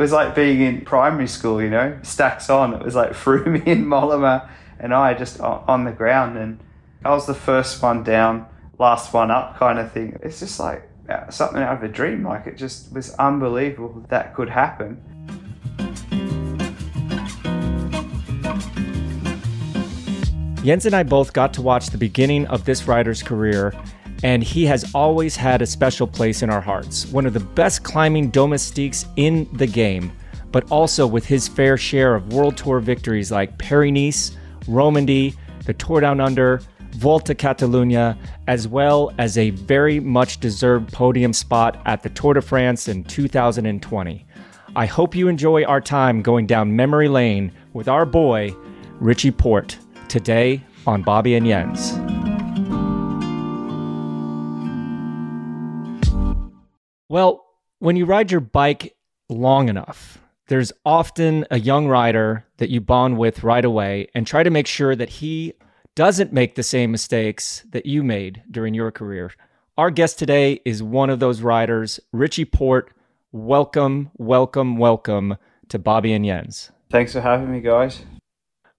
was like being in primary school, you know, stacks on. It was like Froome and Mollema and I just on the ground. And I was the first one down, last one up kind of thing. It's just like uh, something out of a dream. Like it just was unbelievable that could happen. Jens and I both got to watch the beginning of this rider's career, and he has always had a special place in our hearts. One of the best climbing domestiques in the game, but also with his fair share of World Tour victories like Paris Nice, Romandy, the Tour Down Under, Volta Catalunya, as well as a very much deserved podium spot at the Tour de France in 2020. I hope you enjoy our time going down memory lane with our boy, Richie Porte, today on Bobby and Jens. Well, when you ride your bike long enough, there's often a young rider that you bond with right away and try to make sure that he doesn't make the same mistakes that you made during your career. Our guest today is one of those riders, Richie Porte. Welcome, welcome, welcome to Bobby and Jens. Thanks for having me, guys.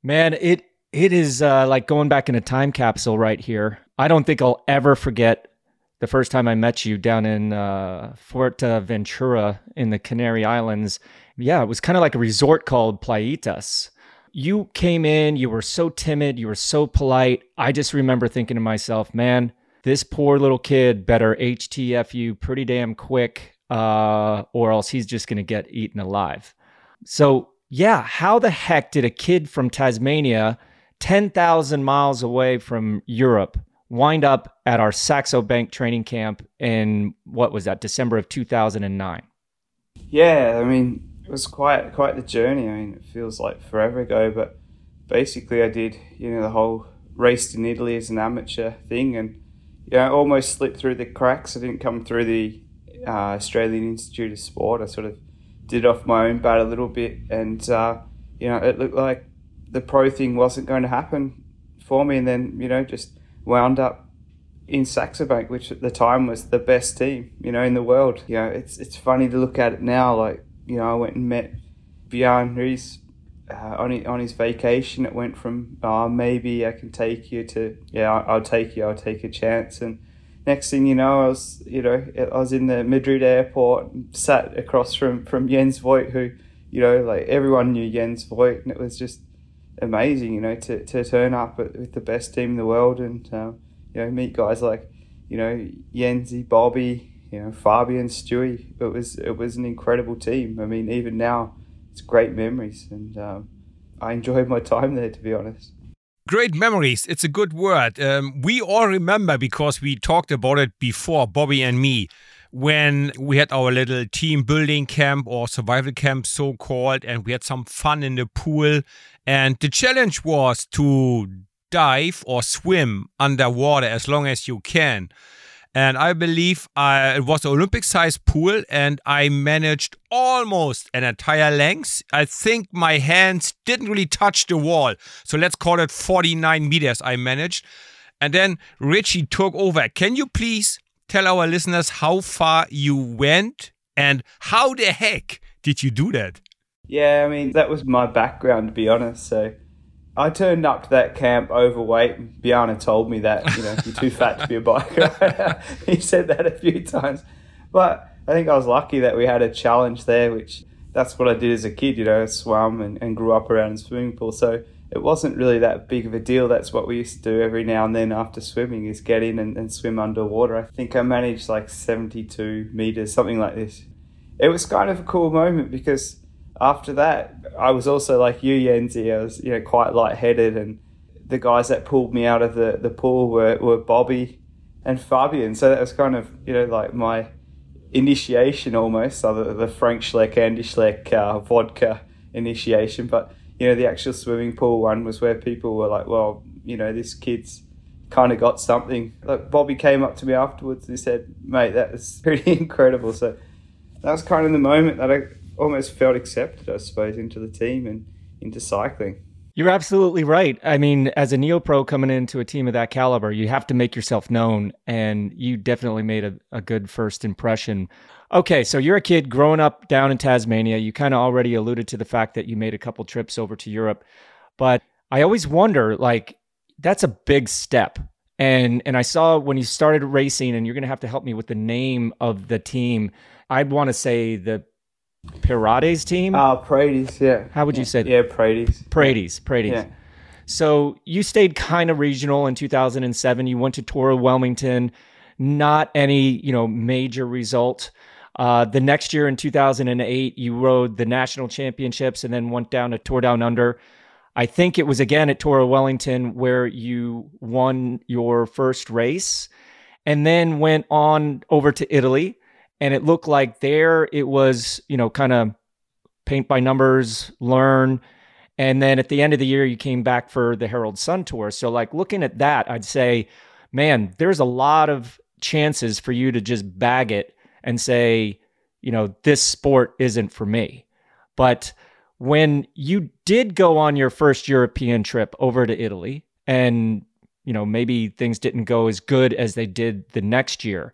Man, it it is uh, like going back in a time capsule right here. I don't think I'll ever forget the first time I met you down in uh, Fuerteventura in the Canary Islands. Yeah, it was kind of like a resort called Playitas. You came in, you were so timid, you were so polite. I just remember thinking to myself, man, this poor little kid better HTFU pretty damn quick, uh, or else he's just going to get eaten alive. So, yeah, how the heck did a kid from Tasmania 10,000 miles away from Europe, wind up at our Saxo Bank training camp in what was that, December of 2009? Yeah, I mean, it was quite quite the journey. I mean, it feels like forever ago, but basically, I did you know the whole race in Italy as an amateur thing, and you know, almost slipped through the cracks. I didn't come through the uh, Australian Institute of Sport. I sort of did it off my own bat a little bit, and uh, you know, it looked like the pro thing wasn't going to happen for me, and then you know just wound up in Saxo Bank, which at the time was the best team you know in the world. You know, it's it's funny to look at it now. Like you know, I went and met Bjarne Riis uh, on his, on his vacation. It went from oh, maybe I can take you to yeah I'll, I'll take you I'll take a chance and next thing you know, I was, you know, I was in the Madrid airport, sat across from from Jens Voigt, who, you know, like everyone knew Jens Voigt, and it was just amazing, you know, to, to turn up with the best team in the world and, um, you know, meet guys like, you know, Yenzi, Bobby, you know, Fabian, Stewie. It was, it was an incredible team. I mean, even now, it's great memories. And um, I enjoyed my time there, to be honest. Great memories. It's a good word. Um, we all remember because we talked about it before, Bobby and me when we had our little team building camp or survival camp, so called, and we had some fun in the pool. And the challenge was to dive or swim underwater as long as you can. And I believe I, it was an Olympic sized pool, and I managed almost an entire length. I think my hands didn't really touch the wall. So let's call it 49 meters I managed. And then Richie took over. Can you please tell our listeners how far you went and how the heck did you do that? Yeah, I mean, that was my background, to be honest. So I turned up to that camp overweight. Bjarne told me that, you know, you're too fat to be a biker. he said that a few times. But I think I was lucky that we had a challenge there, which that's what I did as a kid, you know, I swam and, and grew up around a swimming pool. So it wasn't really that big of a deal. That's what we used to do every now and then after swimming is get in and, and swim underwater. I think I managed like 72 meters, something like this. It was kind of a cool moment because after that, I was also like you, Yenzi. I was, you know, quite lightheaded and the guys that pulled me out of the, the pool were, were Bobby and Fabian. So that was kind of, you know, like my initiation almost, so the, the Frank Schleck, Andy Schleck uh, vodka initiation. But you know, the actual swimming pool one was where people were like, well, you know, this kid's kind of got something. Like Bobby came up to me afterwards and he said, mate, that was pretty incredible. So that was kind of the moment that I almost felt accepted, I suppose, into the team and into cycling. You're absolutely right. I mean, as a neo pro coming into a team of that caliber, you have to make yourself known, and you definitely made a, a good first impression. Okay, so you're a kid growing up down in Tasmania. You kind of already alluded to the fact that you made a couple trips over to Europe, but I always wonder like that's a big step. And and I saw when you started racing and you're going to have to help me with the name of the team. I'd want to say the Pirades team. Ah, uh, Praties, yeah. How would you say that? Yeah, Praties. Praties, Praties. Yeah. So you stayed kind of regional in 2007. You went to Tour of Wellington, not any, you know, major result. Uh, the next year in 2008, you rode the national championships and then went down to Tour Down Under. I think it was again at Tour of Wellington where you won your first race and then went on over to Italy. And it looked like there it was, you know, kind of paint by numbers, learn. And then at the end of the year, you came back for the Herald Sun Tour. So, like, looking at that, I'd say, man, there's a lot of chances for you to just bag it and say, you know, this sport isn't for me. But when you did go on your first European trip over to Italy and, you know, maybe things didn't go as good as they did the next year,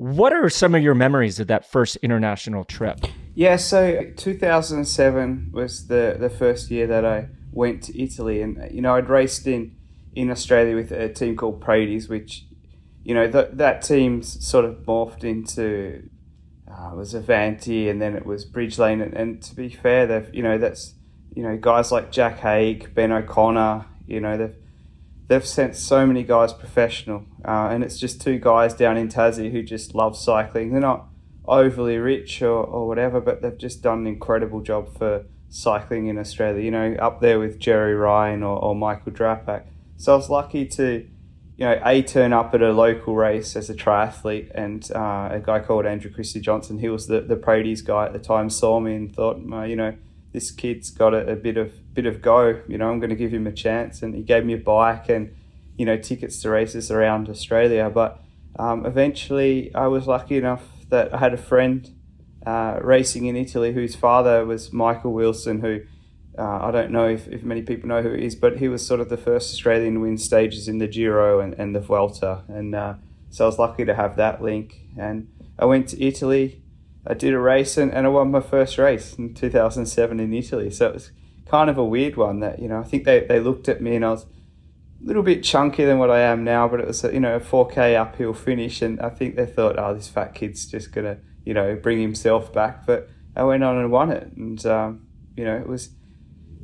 what are some of your memories of that first international trip? Yeah, so 2007 was the, the first year that I went to Italy. And, you know, I'd raced in, in Australia with a team called Praties, which you know, that that team's sort of morphed into uh, it was Avanti and then it was Bridgelane. And, and, to be fair, they've, you know, that's, you know, guys like Jack Haig, Ben O'Connor, you know, they've, they've sent so many guys professional. Uh, and it's just two guys down in Tassie who just love cycling. They're not overly rich or, or whatever, but they've just done an incredible job for cycling in Australia, you know, up there with Gerry Ryan or, or Michael Drapac. So I was lucky to, you know, a turn up at a local race as a triathlete, and uh, a guy called Andrew Christie-Johnston, he was the the Praties guy at the time, saw me and thought, you know, this kid's got a, a, bit of bit of go. You know, I'm going to give him a chance, and he gave me a bike and you know tickets to races around Australia. But um, eventually, I was lucky enough that I had a friend uh, racing in Italy whose father was Michael Wilson, who uh, I don't know if, if many people know who he is, but he was sort of the first Australian to win stages in the Giro and, and the Vuelta. And uh, so I was lucky to have that link. And I went to Italy, I did a race, and, and I won my first race in 2007 in Italy. So it was kind of a weird one that, you know, I think they, they looked at me and I was a little bit chunkier than what I am now, but it was, a, you know, a 4K uphill finish. And I think they thought, oh, this fat kid's just going to, you know, bring himself back. But I went on and won it. And, um, you know, it was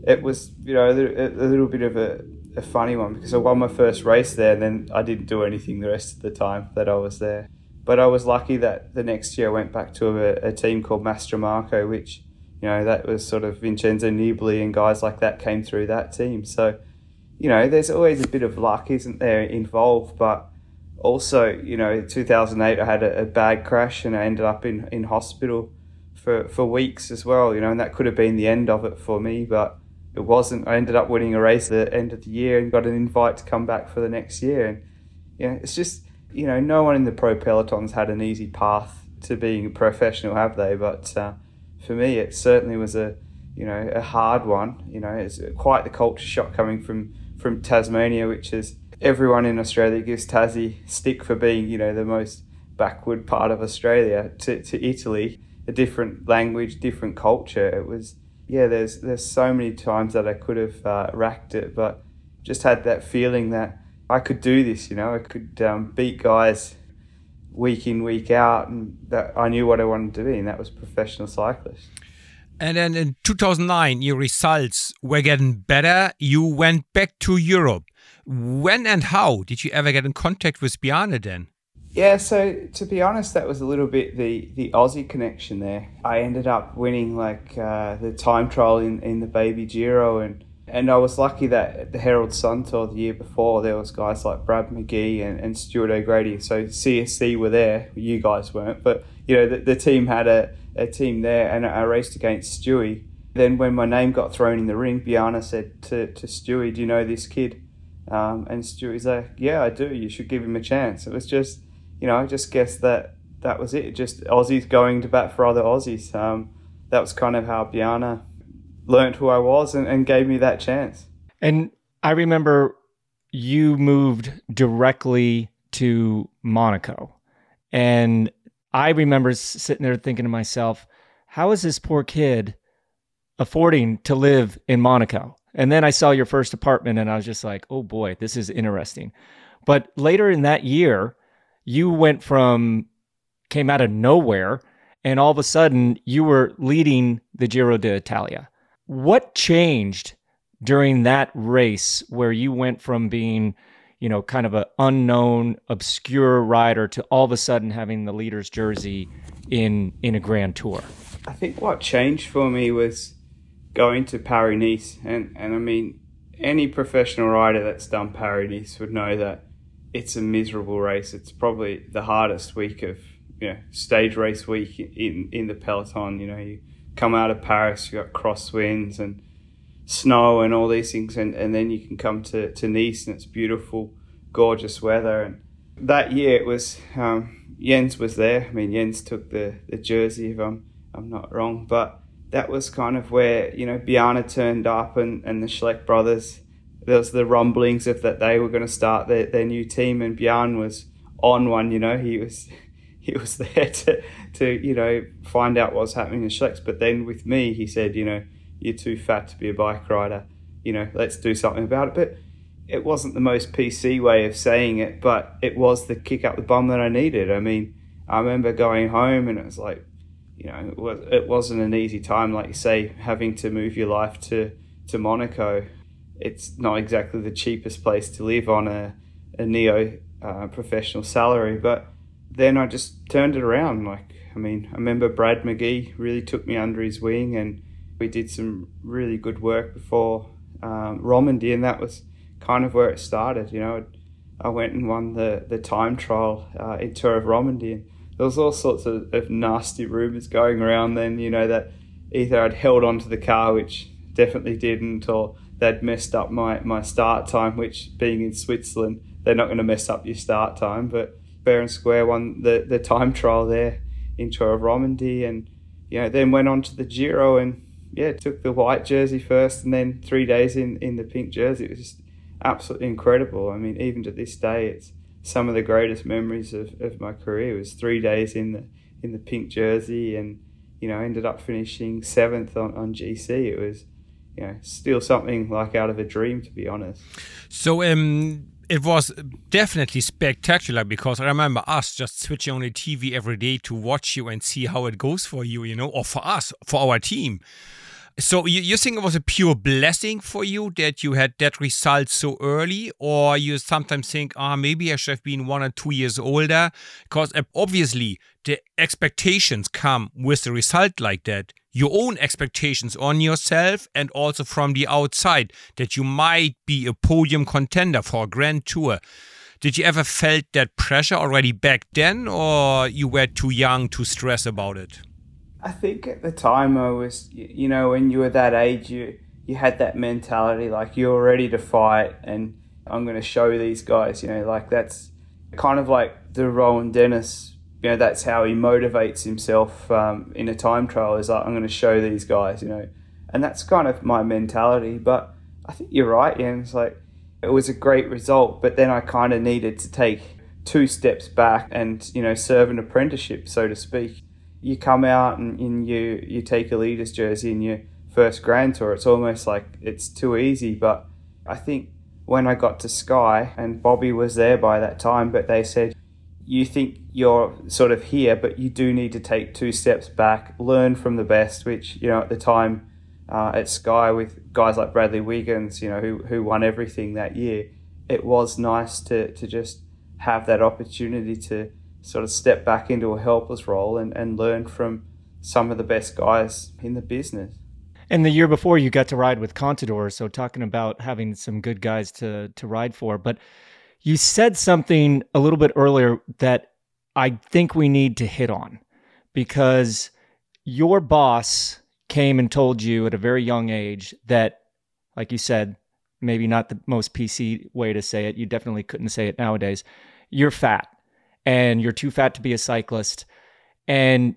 it was you know a little, a little bit of a, a, funny one because I won my first race there, and then I didn't do anything the rest of the time that I was there. But I was lucky that the next year I went back to a, a team called Marco, which you know that was sort of Vincenzo Nibali and guys like that came through that team. So you know there's always a bit of luck, isn't there, involved, but also, you know, 2008, I had a, a, bag crash and I ended up in, in hospital for, for weeks as well, you know, and that could have been the end of it for me. But it wasn't. I ended up winning a race at the end of the year and got an invite to come back for the next year. And you know, it's just you know, no one in the pro pelotons had an easy path to being a professional, have they? But uh, for me, it certainly was a you know a hard one. You know, it's quite the culture shock coming from from Tasmania, which is everyone in Australia gives Tassie stick for being you know the most backward part of Australia to, to Italy, a different language, different culture. It was yeah, there's there's so many times that I could have uh, racked it, but just had that feeling that I could do this. You know, I could um, beat guys week in week out, and that I knew what I wanted to be, and that was professional cyclist. And then in 2009, your results were getting better. You went back to Europe. When and how did you ever get in contact with Bjarne then? Yeah, so to be honest, that was a little bit the, the Aussie connection there. I ended up winning like uh, the time trial in, in the Baby Giro, and, and I was lucky that the Herald Sun Tour the year before there was guys like Brad McGee and, and Stuart O'Grady. So CSC were there, you guys weren't, but you know the, the team had a, a team there, and I raced against Stewie. Then when my name got thrown in the ring, Bjarne said to, to Stewie, "Do you know this kid?" Um, and Stewie's like, "Yeah, I do. You should give him a chance." It was just you know, I just guess that that was it. Just Aussies going to bat for other Aussies. Um, that was kind of how Bjarne learned who I was and, and gave me that chance. And I remember you moved directly to Monaco. And I remember sitting there thinking to myself, how is this poor kid affording to live in Monaco? And then I saw your first apartment and I was just like, oh boy, this is interesting. But later in that year, you went from, came out of nowhere, and all of a sudden you were leading the Giro d'Italia. What changed during that race where you went from being, you know, kind of an unknown, obscure rider to all of a sudden having the leader's jersey in in a grand tour? I think what changed for me was going to Paris Nice, and and I mean, any professional rider that's done Paris Nice would know that it's a miserable race. It's probably the hardest week of you know stage race week in in the peloton. You know, you come out of Paris, you got crosswinds and snow and all these things, and, and then you can come to, to Nice and it's beautiful, gorgeous weather. And that year it was um, Jens was there. I mean, Jens took the, the jersey, if I'm I'm not wrong, but that was kind of where you know Bjarne turned up and, and the Schleck brothers. There was the rumblings of that they were going to start their, their new team, and Bjarne was on one. You know, he was he was there to to you know find out what's happening in Schlecks. But then with me, he said, you know, you're too fat to be a bike rider. You know, let's do something about it. But it wasn't the most PC way of saying it, but it was the kick up the bum that I needed. I mean, I remember going home and it was like, you know, it, was, it wasn't an easy time, like you say, having to move your life to, to Monaco. It's not exactly the cheapest place to live on a, a neo uh, professional salary, but then I just turned it around. Like, I mean, I remember Brad McGee really took me under his wing and we did some really good work before um, Romandy, and that was kind of where it started. You know, I went and won the, the time trial uh, in Tour of Romandy, and there was all sorts of, of nasty rumours going around then, you know, that either I'd held onto the car, which definitely didn't, or they'd messed up my, my start time, which being in Switzerland, they're not going to mess up your start time. But fair and square won the, the time trial there in Tour of Romandy and, you know, then went on to the Giro and yeah, took the white jersey first and then three days in, in the pink jersey. It was just absolutely incredible. I mean, even to this day, it's some of the greatest memories of, of my career it was three days in the in the pink jersey and you know ended up finishing seventh on, on GC. It was you know still something like out of a dream to be honest. So um it was definitely spectacular because I remember us just switching on the TV every day to watch you and see how it goes for you, you know, or for us, for our team. So you, you think it was a pure blessing for you that you had that result so early, or you sometimes think, ah, oh, maybe I should have been one or two years older? Because uh, obviously the expectations come with a result like that. Your own expectations on yourself and also from the outside that you might be a podium contender for a grand tour. Did you ever felt that pressure already back then, or you were too young to stress about it? I think at the time I was, you know, when you were that age, you you had that mentality like you're ready to fight, and I'm going to show these guys. You know, like that's kind of like the Rohan Dennis. You know, that's how he motivates himself um, in a time trial. Is like I'm going to show these guys. You know, and that's kind of my mentality. But I think you're right, Ian. It's like it was a great result, but then I kind of needed to take two steps back and you know serve an apprenticeship, so to speak you come out and, and you you take a leader's jersey in your first grand tour, it's almost like it's too easy. But I think when I got to Sky and Bobby was there by that time, but they said you think you're sort of here, but you do need to take two steps back, learn from the best. Which you know at the time uh, at Sky with guys like Bradley Wiggins, you know who who won everything that year, it was nice to to just have that opportunity to sort of step back into a helpless role and, and learn from some of the best guys in the business. And the year before, you got to ride with Contador. So talking about having some good guys to to ride for, but you said something a little bit earlier that I think we need to hit on because your boss came and told you at a very young age that, like you said, maybe not the most PC way to say it. You definitely couldn't say it nowadays. You're fat and you're too fat to be a cyclist. And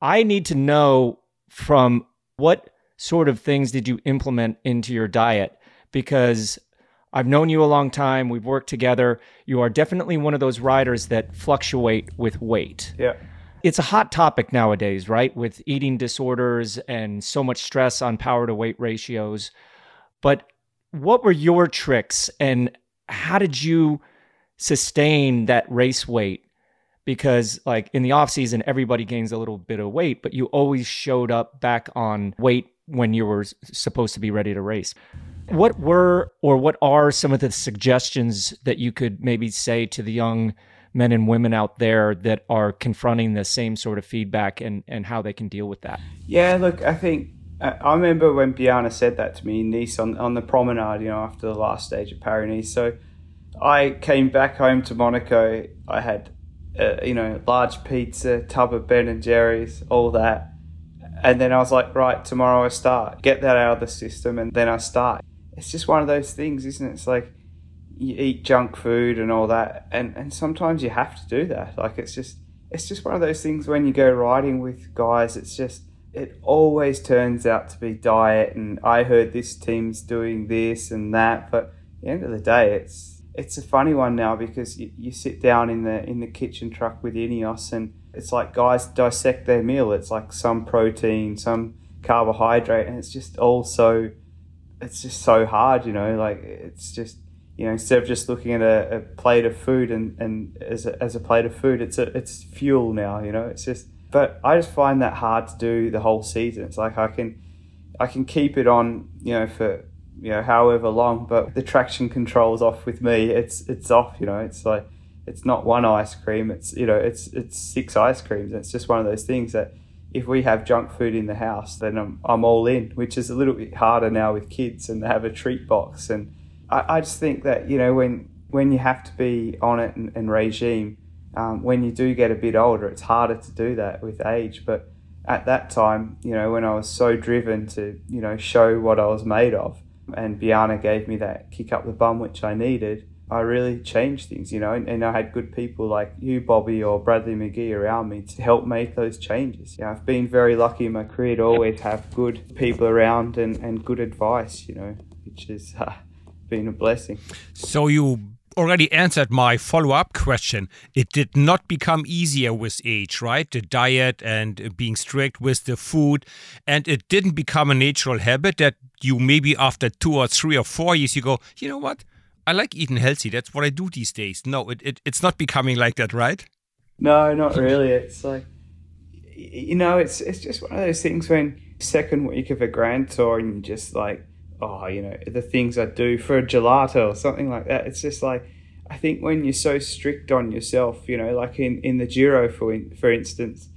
I need to know from what sort of things did you implement into your diet? Because I've known you a long time. We've worked together. You are definitely one of those riders that fluctuate with weight. Yeah. It's a hot topic nowadays, right? With eating disorders and so much stress on power to weight ratios. But what were your tricks and how did you sustain that race weight? Because like in the off season, everybody gains a little bit of weight, but you always showed up back on weight when you were supposed to be ready to race. What were or what are some of the suggestions that you could maybe say to the young men and women out there that are confronting the same sort of feedback and, and how they can deal with that? Yeah, look, I think I remember when Bjarne said that to me in Nice on, on the promenade, you know, after the last stage of Paris. So I came back home to Monaco. I had, uh, you know, large pizza, tub of Ben and Jerry's, all that. And then I was like, right, tomorrow I start. Get that out of the system and then I start. It's just one of those things, isn't it? It's like you eat junk food and all that. And, and sometimes you have to do that. Like it's just, it's just one of those things when you go riding with guys, it's just, it always turns out to be diet and I heard this team's doing this and that. But at the end of the day, it's it's a funny one now because you, you sit down in the in the kitchen truck with Ineos and it's like guys dissect their meal. It's like some protein, some carbohydrate, and it's just all so it's just so hard, you know. Like it's just you know instead of just looking at a, a plate of food and, and as a, as a plate of food, it's a it's fuel now, you know. It's just but I just find that hard to do the whole season. It's like I can, I can keep it on, you know, for you know however long, but the traction control's off with me. It's it's off. You know, it's like it's not one ice cream. It's you know, it's it's six ice creams. It's just one of those things that if we have junk food in the house, then I'm I'm all in. Which is a little bit harder now with kids and they have a treat box. And I, I just think that you know when when you have to be on it and, and regime um, when you do get a bit older, it's harder to do that with age. But at that time, you know, when I was so driven to, you know, show what I was made of, and Bjarne gave me that kick up the bum which I needed, I really changed things, you know, and, and, I had good people like you, Bobby, or Bradley McGee around me to help make those changes. I've been very lucky in my career to always have good people around and, and good advice, you know, which has uh, been a blessing. So you already answered my follow up question. It did not become easier with age, right? The diet and being strict with the food. And it didn't become a natural habit that you maybe after two or three or four years, you go, you know what? I like eating healthy. That's what I do these days. No, it, it it's not becoming like that, right? No, not really. It's like, you know, it's it's just one of those things when second week of a grand tour and you just like, oh, you know, the things I do for a gelato or something like that. It's just like, I think when you're so strict on yourself, you know, like in, in the Giro, for, in, for instance,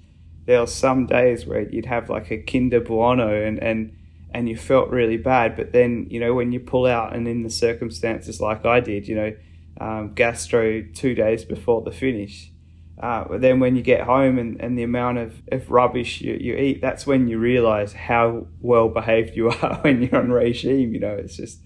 there were some days where you'd have like a Kinder Bueno and, and, and you felt really bad. But then, you know, when you pull out and in the circumstances like I did, you know, um, gastro two days before the finish, uh, but then when you get home and, and the amount of, of rubbish you, you eat, that's when you realize how well behaved you are when you're on regime. You know, it's just,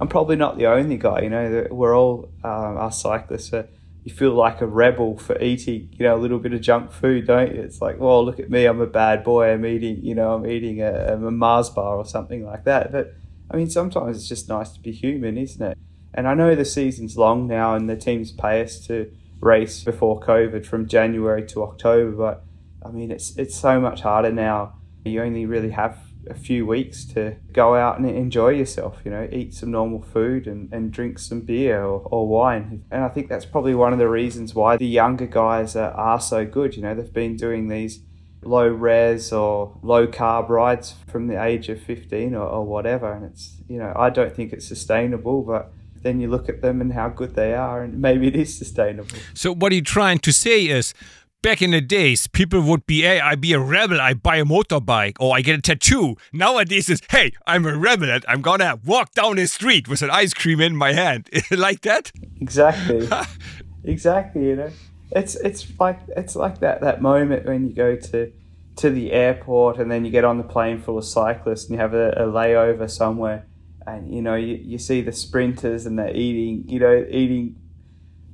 I'm probably not the only guy, you know, we're all, um, us cyclists, uh, you feel like a rebel for eating, you know, a little bit of junk food, don't you? It's like, well, look at me, I'm a bad boy, I'm eating, you know, I'm eating a, a Mars bar or something like that. But I mean, sometimes it's just nice to be human, isn't it? And I know the season's long now and the teams pay us to, race before COVID from January to October. But I mean, it's it's so much harder now. You only really have a few weeks to go out and enjoy yourself, you know, eat some normal food and, and drink some beer or, or wine. And I think that's probably one of the reasons why the younger guys are, are so good. You know, they've been doing these low res or low carb rides from the age of 15 or, or whatever. And it's, you know, I don't think it's sustainable, but then you look at them and how good they are, and maybe it is sustainable. So, what are you trying to say is, back in the days, people would be, hey, I be a rebel, I buy a motorbike, or I get a tattoo. Nowadays, is, hey, I'm a rebel, and I'm gonna walk down the street with an ice cream in my hand, like that. Exactly, exactly. You know, it's it's like it's like that that moment when you go to to the airport and then you get on the plane full of cyclists and you have a, a layover somewhere and you know you, you see the sprinters and they're eating you know eating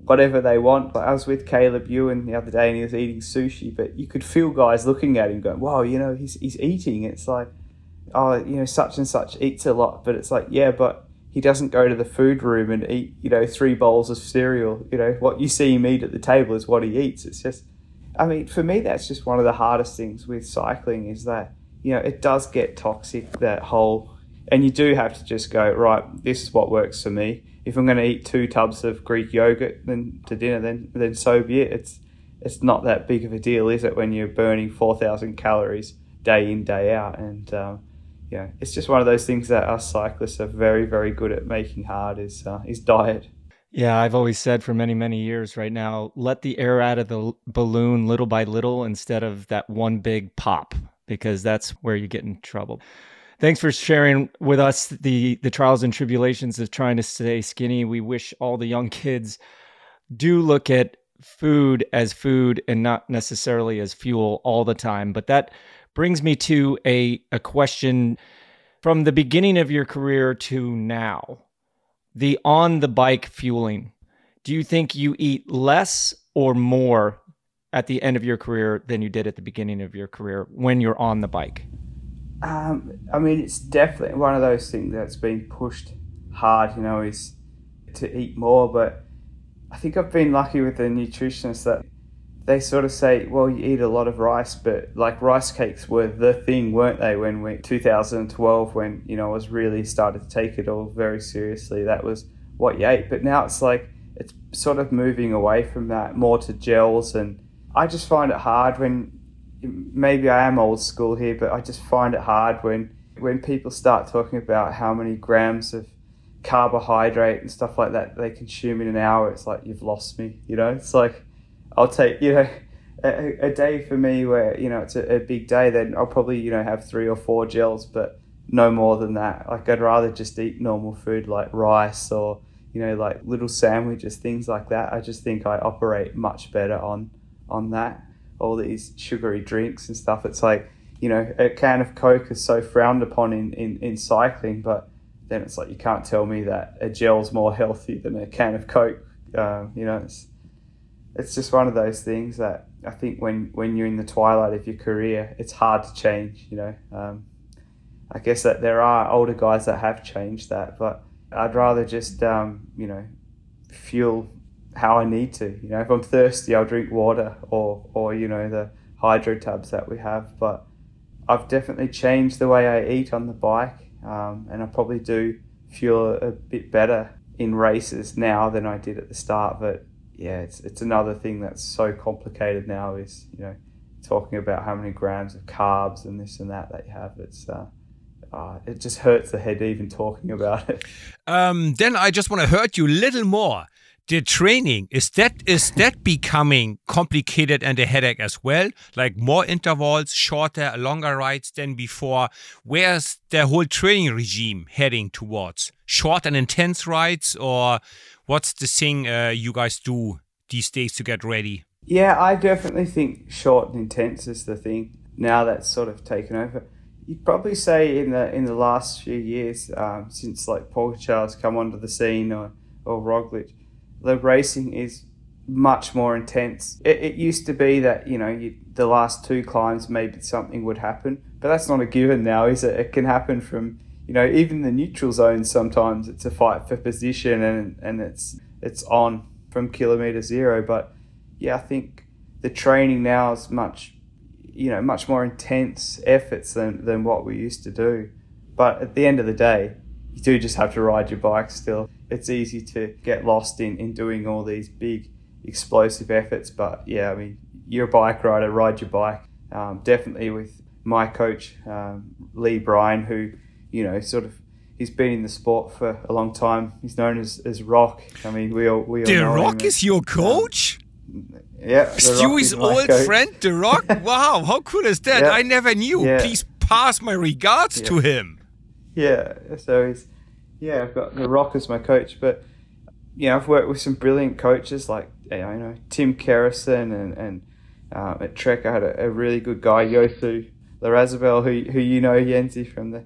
whatever they want. Like I was with Caleb Ewan the other day and he was eating sushi, but you could feel guys looking at him going, "Wow, you know he's he's eating." It's like, oh, you know, such and such eats a lot, but it's like, yeah, but he doesn't go to the food room and eat you know three bowls of cereal. You know what you see him eat at the table is what he eats. It's just. I mean, for me, that's just one of the hardest things with cycling is that, you know, it does get toxic, that whole, and you do have to just go, right, this is what works for me. If I'm going to eat two tubs of Greek yogurt then to dinner, then, then so be it. It's, it's not that big of a deal, is it, when you're burning 4,000 calories day in, day out? And, um, yeah, it's just one of those things that us cyclists are very, very good at making hard is, uh, is diet. Yeah, I've always said for many, many years right now, let the air out of the balloon little by little instead of that one big pop, because that's where you get in trouble. Thanks for sharing with us the the trials and tribulations of trying to stay skinny. We wish all the young kids do look at food as food and not necessarily as fuel all the time. But that brings me to a, a question from the beginning of your career to now the on the bike fueling. Do you think you eat less or more at the end of your career than you did at the beginning of your career when you're on the bike? Um, I mean, it's definitely one of those things that's been pushed hard, you know, is to eat more. But I think I've been lucky with the nutritionists that they sort of say, well, you eat a lot of rice, but like rice cakes were the thing, weren't they? When we 2012, when you know I was really started to take it all very seriously, that was what you ate. But now it's like it's sort of moving away from that more to gels, and I just find it hard when maybe I am old school here, but I just find it hard when when people start talking about how many grams of carbohydrate and stuff like that they consume in an hour. It's like you've lost me, you know. It's like I'll take you know a, a day for me where you know it's a, a, big day. Then I'll probably you know have three or four gels, but no more than that. Like I'd rather just eat normal food like rice or you know like little sandwiches, things like that. I just think I operate much better on on that. All these sugary drinks and stuff. It's like you know a can of Coke is so frowned upon in in, in cycling, but then it's like you can't tell me that a gel's more healthy than a can of Coke. Um, you know, it's it's just one of those things that I think when, when you're in the twilight of your career, it's hard to change. You know, um, I guess that there are older guys that have changed that, but I'd rather just um, you know fuel how I need to. You know, if I'm thirsty, I'll drink water or or you know the hydro tubs that we have. But I've definitely changed the way I eat on the bike, um, and I probably do feel a bit better in races now than I did at the start. But yeah, it's it's another thing that's so complicated now is you know talking about how many grams of carbs and this and that that you have. It's uh, uh, it just hurts the head even talking about it. Um, then I just want to hurt you a little more. The training is that is that becoming complicated and a headache as well? Like more intervals, shorter, longer rides than before. Where's the whole training regime heading towards? Short and intense rides, or What's the thing uh, you guys do these days to get ready? Yeah, I definitely think short and intense is the thing. Now that's sort of taken over. You'd probably say in the in the last few years, um, since like Pogacar come onto the scene or or Roglic, the racing is much more intense. It, it used to be that you know you, the last two climbs maybe something would happen, but that's not a given now, is it? It can happen from you know, even the neutral zone sometimes it's a fight for position and and it's it's on from kilometer zero. But yeah, I think the training now is much you know much more intense efforts than than what we used to do. But at the end of the day, you do just have to ride your bike still. It's easy to get lost in, in doing all these big explosive efforts. But yeah, I mean, you're a bike rider, ride your bike. Um, definitely with my coach, um, Lee Bryan, who you know, sort of he's been in the sport for a long time. He's known as, as Rock. I mean, we all we all the Rock is your coach. Um, yeah, Stewie's old coach. friend, The Rock. wow, how cool is that? I never knew. Yeah. Please pass my regards yeah. to him. Yeah, so he's yeah. I've got The Rock as my coach, but know, I've worked with some brilliant coaches like you know Tim Kerrison and and um, at Trek I had a, a really good guy Josu Larrazabal who who you know Yenzi from the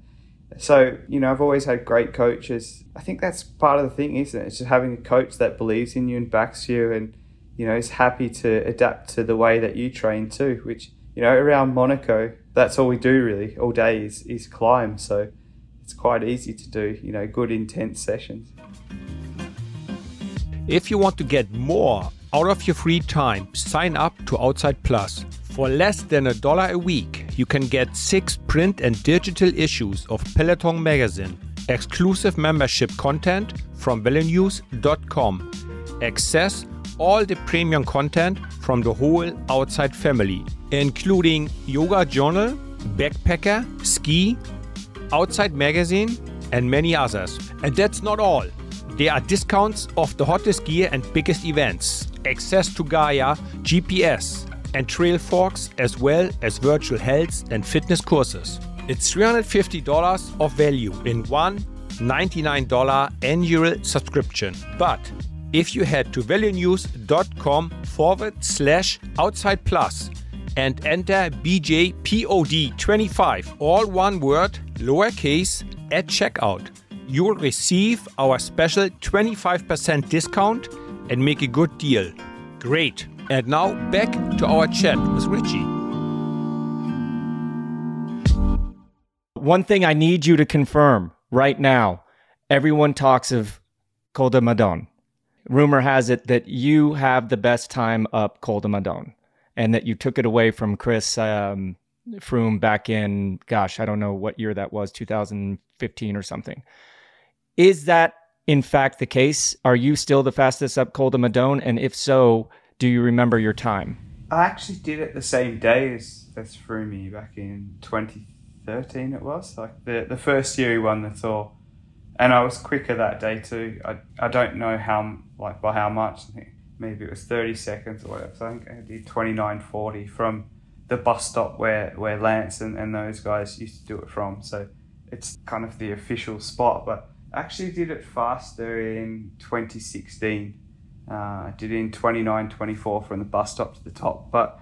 so, you know, I've always had great coaches. I think that's part of the thing, isn't it? It's just having a coach that believes in you and backs you and, you know, is happy to adapt to the way that you train too, which, you know, around Monaco, that's all we do really all day is, is climb. So it's quite easy to do, you know, good intense sessions. If you want to get more out of your free time, sign up to Outside Plus. For less than a dollar a week, you can get six print and digital issues of Peloton magazine, exclusive membership content from VeloNews.com, access all the premium content from the whole Outside family, including Yoga Journal, Backpacker, Ski, Outside Magazine, and many others. And that's not all. There are discounts of the hottest gear and biggest events, access to Gaia, GPS, and Trailforks, as well as virtual health and fitness courses. It's $350 of value in one $99 annual subscription. But if you head to velonews.com forward slash outside plus and enter BJPOD25, all one word, lowercase, at checkout, you'll receive our special 25% discount and make a good deal. Great. And now back to our chat with Richie. One thing I need you to confirm right now everyone talks of Col de Madone. Rumor has it that you have the best time up Col de Madone and that you took it away from Chris um, Froome back in, gosh, I don't know what year that was, 2015 or something. Is that in fact the case? Are you still the fastest up Col de Madone? And if so, do you remember your time? I actually did it the same day as, as Froome back in 2013 it was, like the, the first year he won the Tour. And I was quicker that day too. I, I don't know how, like by how much, I think maybe it was 30 seconds or whatever. So I think I did 29.40 from the bus stop where, where Lance and, and those guys used to do it from. So it's kind of the official spot. But I actually did it faster in 2016. Uh, I did it in 29.24 from the bus stop to the top. But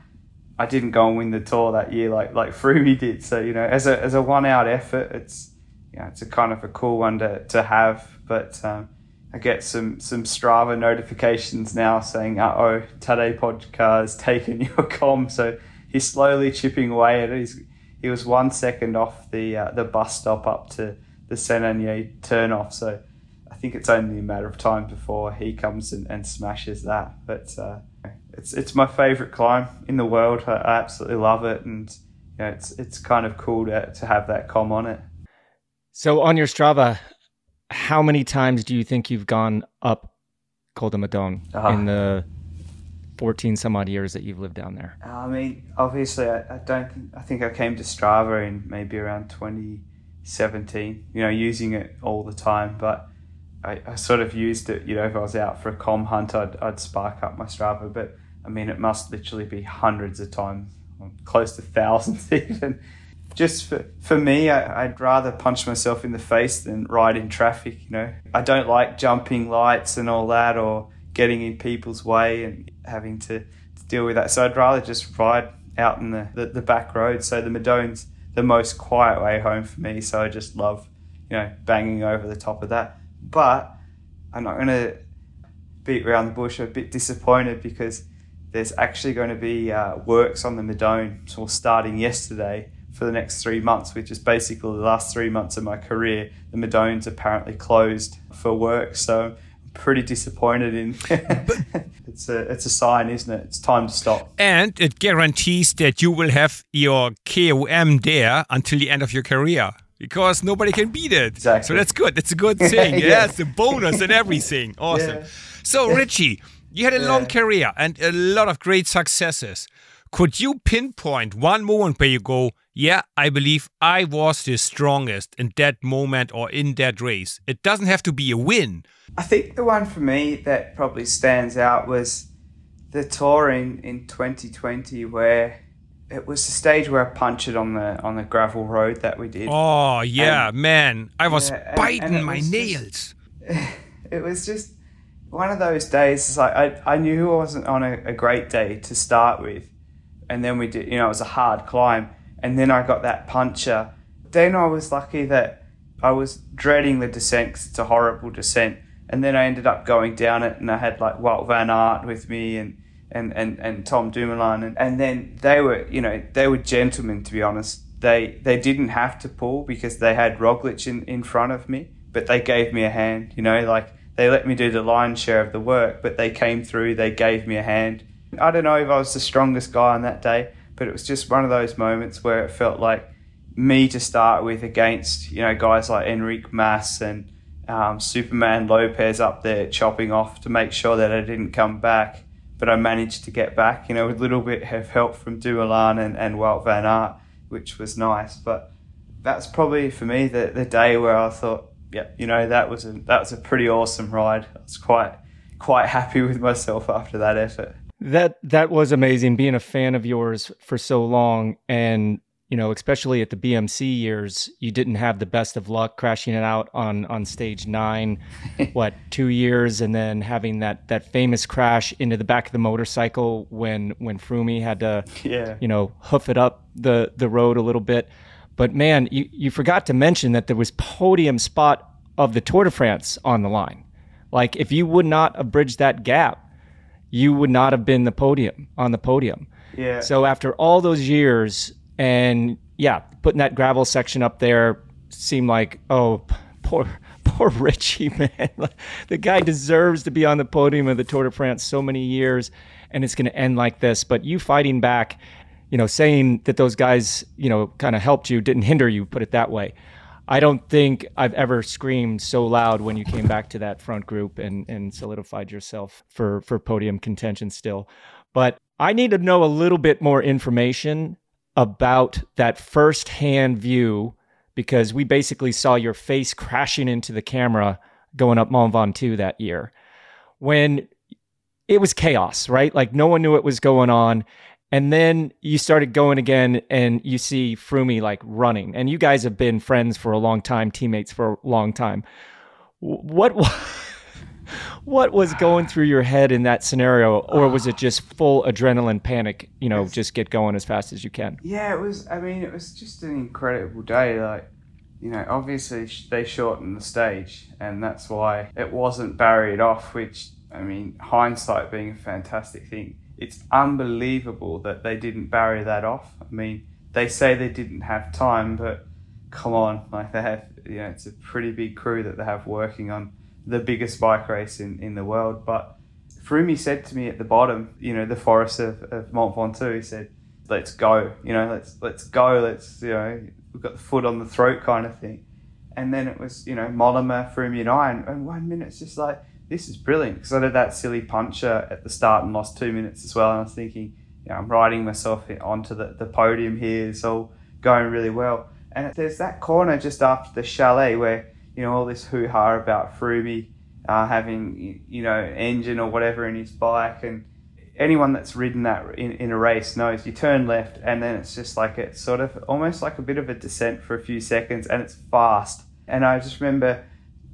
I didn't go and win the tour that year like like Froome did. So you know, as a as a one out effort, it's yeah, it's a kind of a cool one to, to have. But um, I get some some Strava notifications now saying, "Uh oh, Tadej Pogacar has taken your KOM." So he's slowly chipping away at it. He was one second off the uh, the bus stop up to the Sainte-Agnès turn off. So I think it's only a matter of time before he comes and, and smashes that. But uh, it's it's my favourite climb in the world. I, I absolutely love it, and you know, it's it's kind of cool to to have that KOM on it. So on your Strava, how many times do you think you've gone up Col de Madone uh-huh. in the 14 some odd years that you've lived down there? I mean, obviously, I, I don't think, I think I came to Strava in maybe around 2017, you know, using it all the time, but I, I sort of used it, you know, if I was out for a KOM hunt, I'd, I'd spark up my Strava, but I mean, it must literally be hundreds of times, close to thousands even just for, for me, I, would rather punch myself in the face than ride in traffic, you know. I don't like jumping lights and all that or getting in people's way and having to, to deal with that. So I'd rather just ride out in the, the, the back road. So the Madone's the most quiet way home for me. So I just love, you know, banging over the top of that. But I'm not going to beat around the bush. I'm a bit disappointed because there's actually going to be uh, works on the Madone, so starting yesterday for the next three months, which is basically the last three months of my career. The Madone's apparently closed for work, so I'm pretty disappointed in. it's a it's a sign, isn't it? It's time to stop. And it guarantees that you will have your KOM there until the end of your career. Because nobody can beat it. Exactly. So that's good. That's a good thing. yeah. yeah, it's a bonus and everything. Awesome. Yeah. So, Richie, you had a yeah. long career and a lot of great successes. Could you pinpoint one moment where you go, yeah, I believe I was the strongest in that moment or in that race? It doesn't have to be a win. I think the one for me that probably stands out was the touring in in 2020 where it was the stage where I punched it on the on the gravel road that we did. Oh yeah, and, man, I was yeah, biting and, and my was nails. Just, it was just one of those days. It's like I I knew I wasn't on a, a great day to start with, and then we did, you know, it was a hard climb. And then I got that puncher. Then I was lucky that I was dreading the descent it's a horrible descent. And then I ended up going down it and I had like Wout van Aert with me and, and, and, and Tom Dumoulin. And, and then they were, you know, they were gentlemen, to be honest. They, they didn't have to pull because they had Roglic in, in front of me, but they gave me a hand, you know, like they let me do the lion's share of the work, but they came through, they gave me a hand. I don't know if I was the strongest guy on that day, but it was just one of those moments where it felt like me to start with against, you know, guys like Enrique Mas and um, Superman Lopez up there chopping off to make sure that I didn't come back. But I managed to get back, you know, with a little bit of help from Dumoulin and, and van Aert, which was nice. But that's probably for me the, the day where I thought, yeah, you know, that was a that was a pretty awesome ride. I was quite quite happy with myself after that effort. That that was amazing. Being a fan of yours for so long, and you know, especially at the BMC years, you didn't have the best of luck crashing it out on on stage nine, what two years, and then having that that famous crash into the back of the motorcycle when when Froome had to, yeah. you know, hoof it up the the road a little bit. But man, you you forgot to mention that there was podium spot of the Tour de France on the line. Like if you would not have bridged that gap, you would not have been the podium on the podium. Yeah. So after all those years and yeah, putting that gravel section up there seemed like, oh, poor, poor Richie, man. the guy deserves to be on the podium of the Tour de France so many years, and it's going to end like this. But you fighting back, you know, saying that those guys, you know, kind of helped you, didn't hinder you, put it that way. I don't think I've ever screamed so loud when you came back to that front group and, and solidified yourself for, for podium contention still. But I need to know a little bit more information about that first-hand view because we basically saw your face crashing into the camera going up Mont Ventoux that year when it was chaos, right? Like no one knew what was going on. And then you started going again and you see Froome like running. And you guys have been friends for a long time, teammates for a long time. What what was going through your head in that scenario or was it just full adrenaline panic you know just get going as fast as you can yeah it was i mean it was just an incredible day like you know obviously they shortened the stage and that's why it wasn't barried off which i mean hindsight being a fantastic thing it's unbelievable that they didn't barrier that off i mean they say they didn't have time but come on like they have you know it's a pretty big crew that they have working on the biggest bike race in, in the world. But Froome said to me at the bottom, you know, the forest of, of Mont Ventoux, he said, let's go, you know, let's, let's go, let's, you know, we've got the foot on the throat kind of thing. And then it was, you know, Mollema, Froome and I, and, and one minute it's just like, this is brilliant. Because I did that silly puncher at the start and lost two minutes as well. And I was thinking, you know, I'm riding myself onto the, the podium here. It's all going really well. And there's that corner just after the chalet where you know all this hoo ha about Froome uh, having you know engine or whatever in his bike, and anyone that's ridden that in, in a race knows you turn left and then it's just like it's sort of almost like a bit of a descent for a few seconds, and it's fast. And I just remember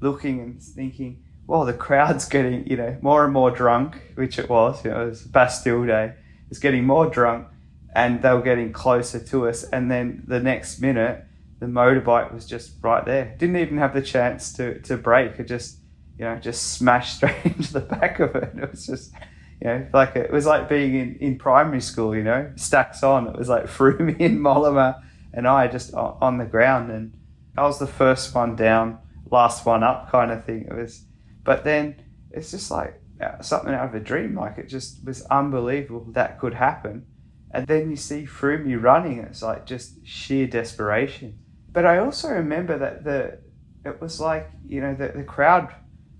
looking and thinking, well, the crowd's getting you know more and more drunk, which it was. You know, it was Bastille Day. It's getting more drunk, and they were getting closer to us. And then the next minute, the motorbike was just right there. Didn't even have the chance to, to brake. It just, you know, just smashed straight into the back of it. It was just, you know, like it was like being in, in primary school, you know, stacks on. It was like Froome and Mollema and I just on, on the ground. And I was the first one down, last one up kind of thing. It was, but then it's just like uh, something out of a dream. Like it just was unbelievable that could happen. And then you see Froome running. It's like just sheer desperation but I also remember that the it was like you know the, the crowd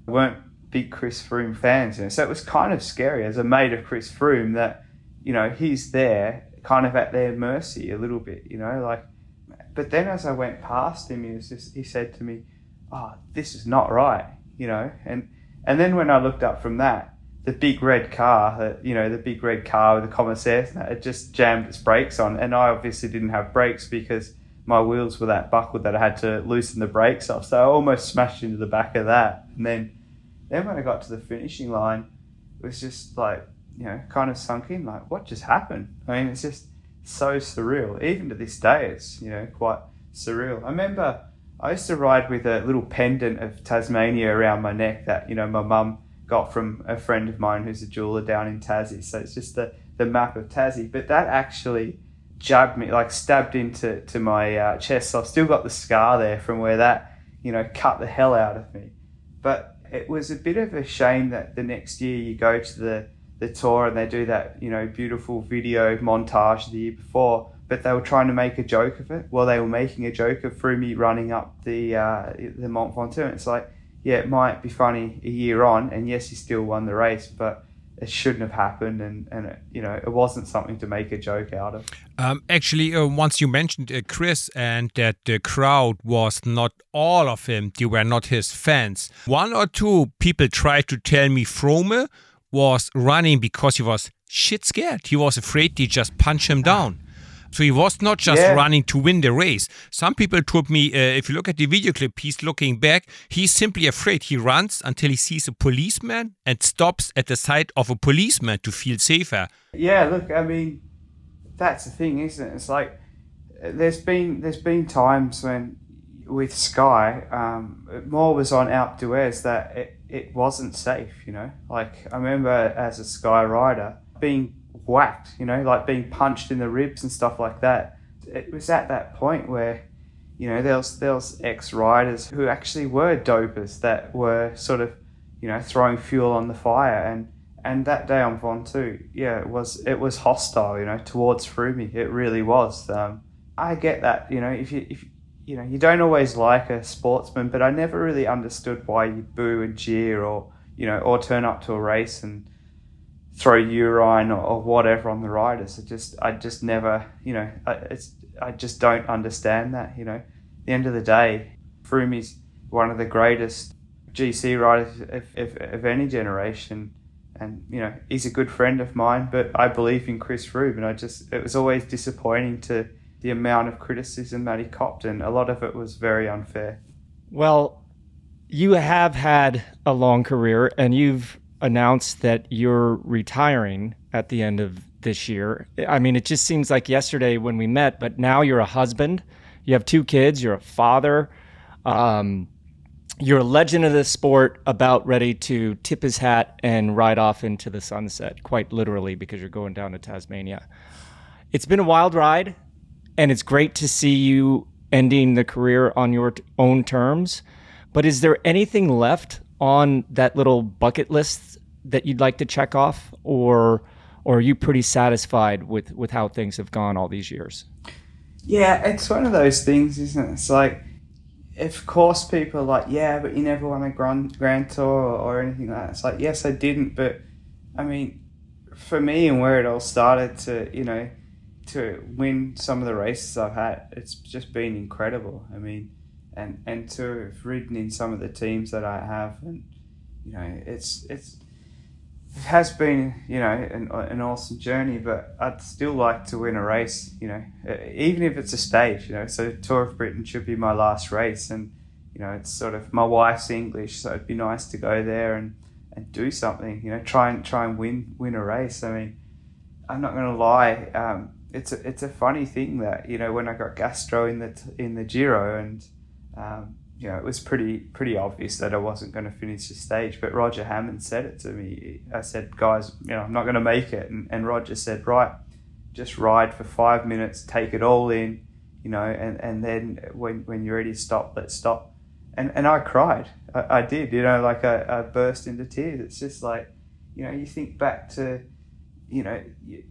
weren't big Chris Froome fans, you know, so it was kind of scary as a mate of Chris Froome that you know he's there, kind of at their mercy a little bit, you know, like. But then as I went past him, he was just he said to me, "Oh, this is not right," you know, and and then when I looked up from that, the big red car, that you know, the big red car with the commissaire, it just jammed its brakes on, and I obviously didn't have brakes because my wheels were that buckled that I had to loosen the brakes off. So I almost smashed into the back of that. And then, then when I got to the finishing line, it was just like, you know, kind of sunk in, like, what just happened? I mean, it's just so surreal. Even to this day, it's, you know, quite surreal. I remember I used to ride with a little pendant of Tasmania around my neck that, you know, my mum got from a friend of mine who's a jeweler down in Tassie. So it's just the, the map of Tassie. But that actually jabbed me, like stabbed into to my uh, chest. So I've still got the scar there from where that, you know, cut the hell out of me. But it was a bit of a shame that the next year you go to the, the tour and they do that, you know, beautiful video montage the year before, but they were trying to make a joke of it. Well, they were making a joke of Froome running up the uh, the Mont Ventoux. It's like, yeah, it might be funny a year on, and yes, he still won the race, but it shouldn't have happened, and and it, you know it wasn't something to make a joke out of. Um, actually, uh, once you mentioned uh, Chris and that the crowd was not all of him; they were not his fans. One or two people tried to tell me Froome was running because he was shit scared. He was afraid they just punch him down. So he was not just yeah. running to win the race. Some people told me, uh, if you look at the video clip, he's looking back. He's simply afraid. He runs until he sees a policeman and stops at the side of a policeman to feel safer. Yeah, look, I mean, that's the thing, isn't it? It's like there's been there's been times when with Sky, um, more was on Alpe d'Huez that it, it wasn't safe. You know, like I remember as a Sky rider being whacked, you know, like being punched in the ribs and stuff like that. It was at that point where, you know, there was, there was ex riders who actually were dopers that were sort of, you know, throwing fuel on the fire. And, and that day on Ventoux, yeah, it was, it was hostile, you know, towards Froome. It really was. Um, I get that, you know, if you, if, you know, you don't always like a sportsman, but I never really understood why you boo and jeer or, you know, or turn up to a race and, throw urine or, or whatever on the riders. It just I just never you know I, it's I just don't understand that. You know, At the end of the day, Froome is one of the greatest GC riders of, of, of, any generation. And you know he's a good friend of mine, but I believe in Chris Froome, and I just it was always disappointing to the amount of criticism that he copped, and a lot of it was very unfair. Well, you have had a long career, and you've announced that you're retiring at the end of this year. I mean, it just seems like yesterday when we met, but now you're a husband, you have two kids, you're a father, um, you're a legend of the sport, about ready to tip his hat and ride off into the sunset, quite literally, because you're going down to Tasmania. It's been a wild ride, and it's great to see you ending the career on your own terms. But is there anything left on that little bucket list that you'd like to check off, or or are you pretty satisfied with with how things have gone all these years? Yeah, it's one of those things, isn't it? It's like, of course, people are like, yeah, but you never won a Grand Grand Tour or, or anything like that. It's like, yes, I didn't, but I mean, for me and where it all started to, you know, to win some of the races I've had, it's just been incredible. I mean, and and to have ridden in some of the teams that I have, and you know, it's it's it has been you know an, an awesome journey. But I'd still like to win a race, you know, even if it's a stage, you know. So Tour of Britain should be my last race, and you know, it's sort of my wife's English, so it'd be nice to go there and and do something, you know, try and try and win win a race. I mean, I'm not going to lie. Um, it's a, it's a funny thing that you know when I got gastro in the in the Giro and um, you know, it was pretty pretty obvious that I wasn't going to finish the stage. But Roger Hammond said it to me. I said, guys, you know, I'm not going to make it. And, and Roger said, right, just ride for five minutes, take it all in, you know, and, and then when, when you're ready to stop, let's stop. And, and I cried. I, I did, you know, like I, I burst into tears. It's just like, you know, you think back to, you know,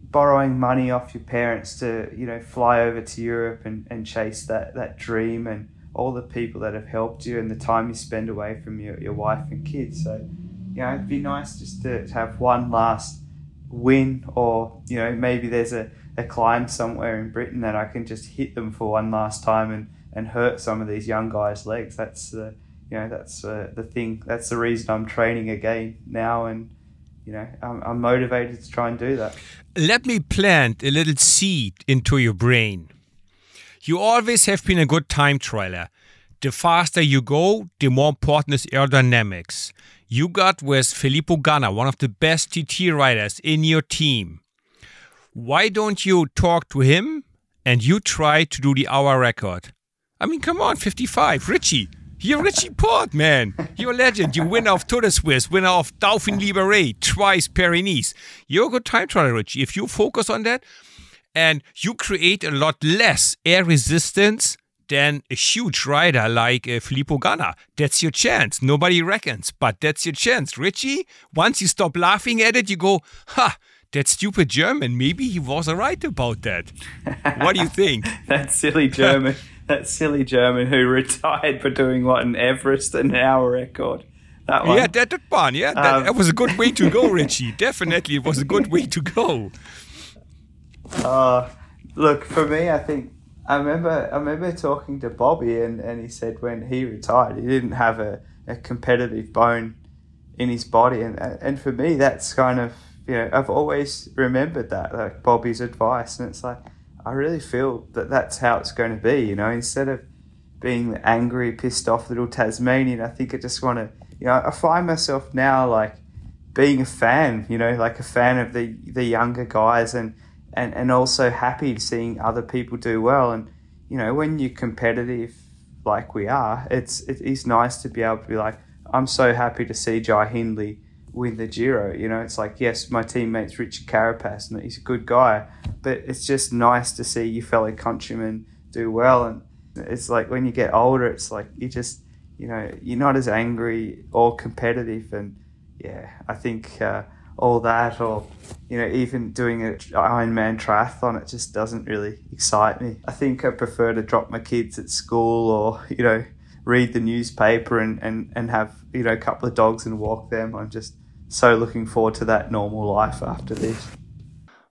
borrowing money off your parents to, you know, fly over to Europe and, and chase that, that dream and, all the people that have helped you and the time you spend away from your, your wife and kids. So, you know, it'd be nice just to, to have one last win or, you know, maybe there's a, a climb somewhere in Britain that I can just hit them for one last time and, and hurt some of these young guys' legs. That's, uh, you know, that's uh, the thing. That's the reason I'm training again now and, you know, I'm, I'm motivated to try and do that. Let me plant a little seed into your brain you always have been a good time trialer. The faster you go, the more important is aerodynamics. You got with Filippo Ganna, one of the best TT riders in your team. Why don't you talk to him and you try to do the hour record? I mean, come on, 55. Richie, you're Richie Porte, man. You're a legend. You winner of Tour de Suisse, winner of Dauphiné Libéré, twice Paris-Nice. You're a good time trialer, Richie. If you focus on that, and you create a lot less air resistance than a huge rider like uh, Filippo Ganna. That's your chance. Nobody reckons, but that's your chance. Richie, once you stop laughing at it, you go, ha, that stupid German. Maybe he was right about that. what do you think? that silly German. that silly German who retired for doing what an Everest an hour record. That one. Yeah, that, that one. Yeah, that, um, that was a good way to go, Richie. Definitely, it was a good way to go. Uh, look, for me, I think I remember I remember talking to Bobby, and, and he said when he retired, he didn't have a, a competitive bone in his body, and and for me, that's kind of you know I've always remembered that like Bobby's advice, and it's like I really feel that that's how it's going to be. You know, instead of being the angry, pissed off little Tasmanian, I think I just want to. You know, I find myself now like being a fan. You know, like a fan of the the younger guys, and and and also happy seeing other people do well. And you know, when you're competitive like we are, it's it is nice to be able to be like, I'm so happy to see Jai Hindley win the Giro. You know, it's like, yes, my teammate's Richard Carapaz and he's a good guy, but it's just nice to see your fellow countrymen do well. And it's like when you get older, it's like you just, you know, you're not as angry or competitive. And yeah, I think uh, all that, or, you know, even doing an Ironman triathlon, it just doesn't really excite me. I think I prefer to drop my kids at school or, you know, read the newspaper and, and, and have, you know, a couple of dogs and walk them. I'm just, so looking forward to that normal life after this.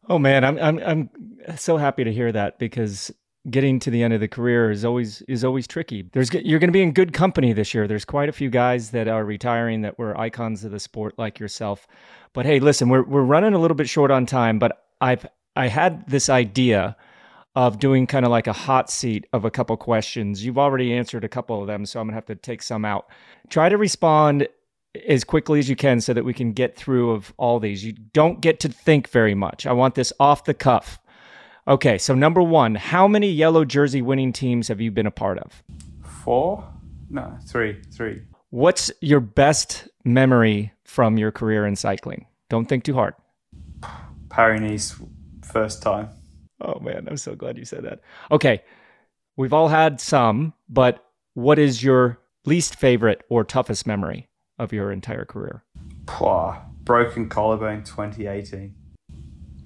Oh man, I'm I'm I'm so happy to hear that because getting to the end of the career is always is always tricky. There's you're going to be in good company this year. There's quite a few guys that are retiring that were icons of the sport like yourself. But hey, listen, we're we're running a little bit short on time, but I've I had this idea of doing kind of like a hot seat of a couple questions. You've already answered a couple of them, so I'm going to have to take some out. Try to respond as quickly as you can so that we can get through of all these. You don't get to think very much. I want this off the cuff. Okay, so number one, how many yellow jersey winning teams have you been a part of? Four? No, three. Three. What's your best memory from your career in cycling? Don't think too hard. Paris first time. Oh man, I'm so glad you said that. Okay, we've all had some, but what is your least favorite or toughest memory? of your entire career? Pwah, broken collarbone 2018.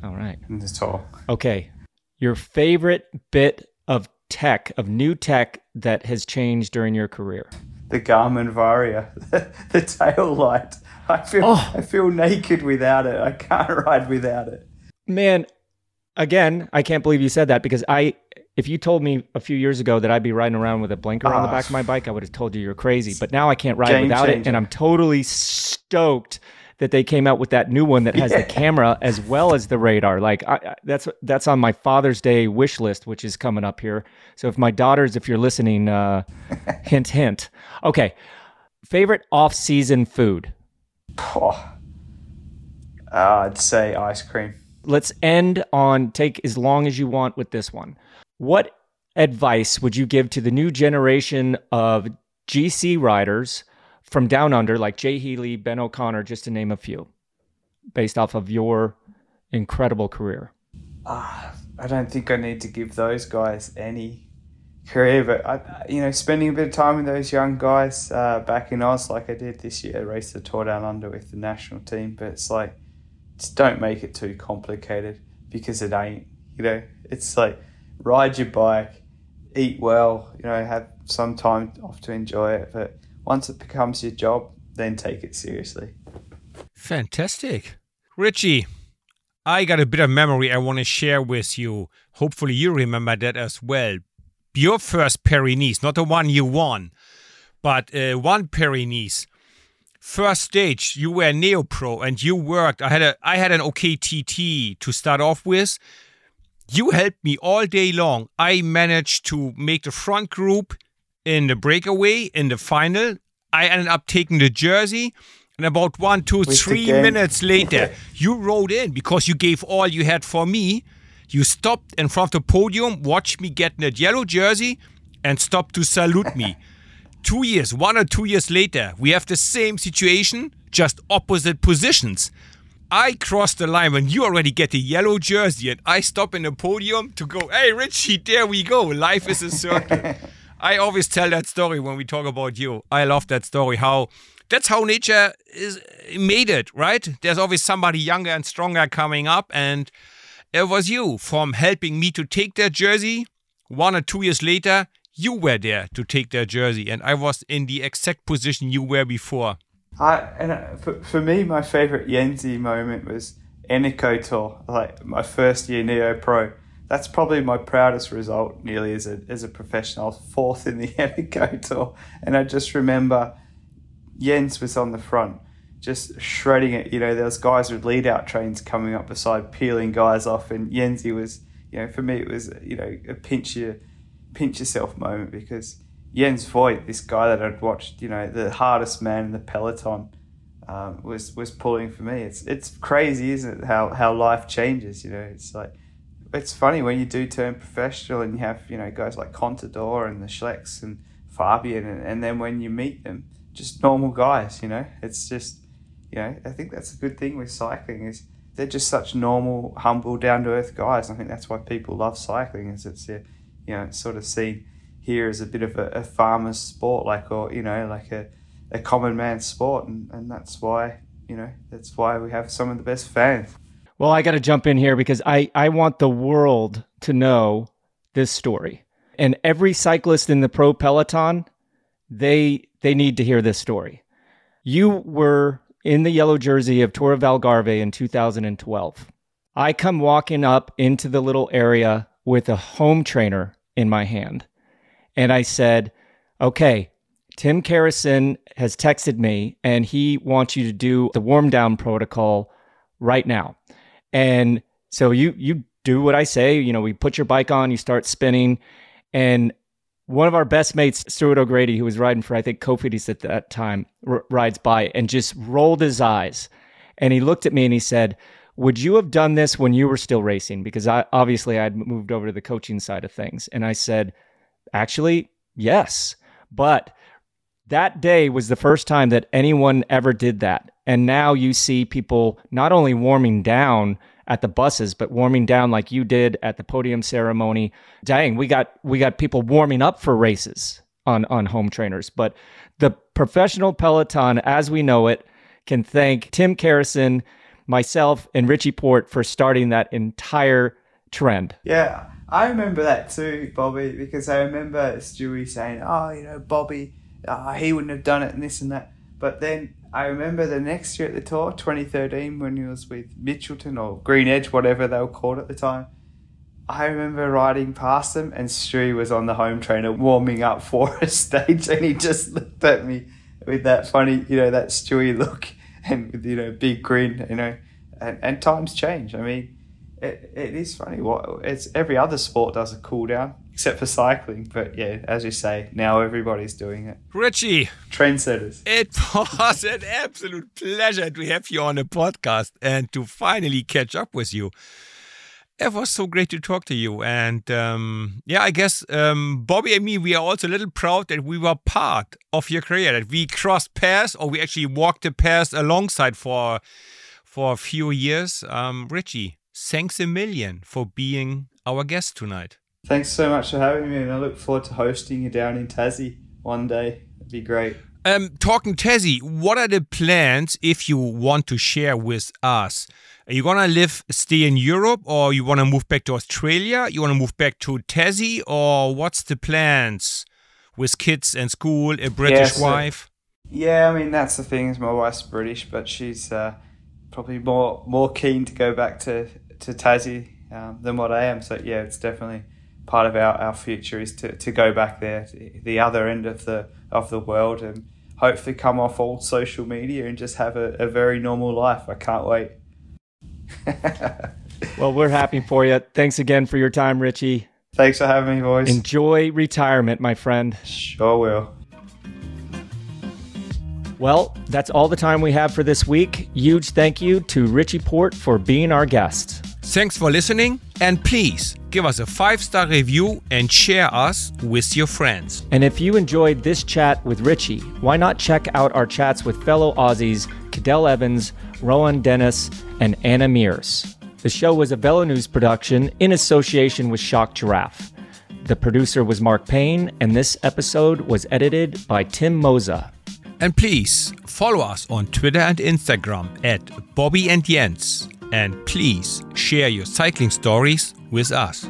All right. In the tour. Okay. Your favorite bit of tech, of new tech that has changed during your career? The Garmin Varia, the, tail light. I feel oh. I feel naked without it. I can't ride without it. Man, again, I can't believe you said that because I if you told me a few years ago that I'd be riding around with a blinker on the ah. back of my bike, I would have told you you're crazy. But now I can't ride Game without changer. it, and I'm totally stoked that they came out with that new one that has yeah. the camera as well as the radar. Like I, that's that's on my Father's Day wish list, which is coming up here. So if my daughters, if you're listening, uh, hint hint. Okay, favorite off-season food. Oh, I'd say ice cream. Let's end on take as long as you want with this one. What advice would you give to the new generation of GC riders from down under, like Jai Hindley, Ben O'Connor, just to name a few, based off of your incredible career? Uh, I don't think I need to give those guys any career, but I, you know, spending a bit of time with those young guys uh, back in Oz, like I did this year, race the Tour Down Under with the national team. But it's like, just don't make it too complicated because it ain't. You know, it's like ride your bike, eat well, you know, have some time off to enjoy it. But once it becomes your job, then take it seriously. Fantastic. Richie, I got a bit of memory I want to share with you. Hopefully, you remember that as well. Your first Paris not the one you won, but uh, one Paris First stage, you were neo pro and you worked. I had a I had an OKTT to start off with, you helped me all day long. I managed to make the front group in the breakaway in the final. I ended up taking the jersey. And about one, two, With three minutes later, you rode in because you gave all you had for me. You stopped in front of the podium, watched me get that yellow jersey, and stopped to salute me. two years, one or two years later, we have the same situation, just opposite positions. I cross the line when you already get the yellow jersey and I stop in the podium to go, hey, Richie, there we go. Life is a circle. I always tell that story when we talk about you. I love that story. How that's how nature is made it, right? There's always somebody younger and stronger coming up, and it was you from helping me to take that jersey. One or two years later, you were there to take that jersey, and I was in the exact position you were before. I and uh, for, for me, my favorite Jensie moment was Eneco Tour, like my first year Neo Pro. That's probably my proudest result, nearly as a as a professional. Fourth in the Eneco Tour, and I just remember Jens was on the front, just shredding it. You know, there was guys with lead out trains coming up beside, peeling guys off, and Jensie was, you know, for me it was, you know, a pinch your pinch yourself moment because Jens Voigt, this guy that I'd watched, you know, the hardest man in the peloton, um, was was pulling for me. It's it's crazy, isn't it? How how life changes. You know, it's like it's funny when you do turn professional and you have you know guys like Contador and the Schlecks and Fabian, and, and then when you meet them, just normal guys. You know, it's just you know I think that's a good thing with cycling is they're just such normal, humble, down to earth guys. I think that's why people love cycling. Is it's uh, you know it's sort of seen here as a bit of a, a farmer's sport, like or you know like a a common man's sport, and, and that's why you know that's why we have some of the best fans. Well, I got to jump in here because I, I want the world to know this story. And every cyclist in the pro peloton, they they need to hear this story. You were in the yellow jersey of Tour of Algarve in 2012. I come walking up into the little area with a home trainer in my hand. And I said, "Okay, Tim Kerrison has texted me and he wants you to do the warm down protocol right now." And so you you do what I say. You know, we put your bike on, you start spinning, and one of our best mates, Stuart O'Grady, who was riding for I think Cofidis at that time, r- rides by and just rolled his eyes, and he looked at me and he said. Would you have done this when you were still racing? Because I obviously I'd moved over to the coaching side of things. And I said, actually, yes. But that day was the first time that anyone ever did that. And now you see people not only warming down at the buses, but warming down like you did at the podium ceremony. Dang, we got we got people warming up for races on on home trainers. But the professional peloton, as we know it, can thank Tim Kerrison, myself, and Richie Porte for starting that entire trend. Yeah, I remember that too, Bobby, because I remember Stewie saying, "Oh, you know, Bobby, oh, he wouldn't have done it and this and that." But then I remember the next year at the tour, 2013, when he was with Mitchelton or Green Edge, whatever they were called at the time. I remember riding past them and Stewie was on the home trainer warming up for a stage and he just looked at me with that funny, you know, that Stewie look and with, you know, big grin, you know, and, and times change. I mean, it, it is funny. What it's every other sport does a cool down except for cycling. But yeah, as you say, now everybody's doing it. Richie, trendsetters. It was an absolute pleasure to have you on the podcast and to finally catch up with you. It was so great to talk to you. And um, yeah, I guess um, Bobby and me, we are also a little proud that we were part of your career, that we crossed paths or we actually walked the paths alongside for, for a few years. Um, Richie, thanks a million for being our guest tonight. Thanks so much for having me, and I look forward to hosting you down in Tassie one day. It'd be great. Um, talking Tassie, what are the plans if you want to share with us? Are you gonna live, stay in Europe, or you wanna move back to Australia? You wanna move back to Tassie, or what's the plans with kids and school, a British yeah, so, wife? Yeah, I mean that's the thing. Is my wife's British, but she's uh, probably more more keen to go back to to Tassie um, than what I am. So yeah, it's definitely part of our, our future is to, to go back there, the other end of the of the world, and hopefully come off all social media and just have a, a very normal life. I can't wait. well, we're happy for you. Thanks again for your time, Richie. Thanks for having me, boys. Enjoy retirement, my friend. Sure will. Well, that's all the time we have for this week. Huge thank you to Richie Porte for being our guest. Thanks for listening, and please give us a five star review and share us with your friends. And if you enjoyed this chat with Richie, why not check out our chats with fellow Aussies Cadel Evans, Rohan Dennis, and Anna Meares. The show was a VeloNews production in association with Shocked Giraffe. The producer was Mark Payne, and this episode was edited by Tim Mossa. And please follow us on Twitter and Instagram at Bobby and Jens. And please share your cycling stories with us.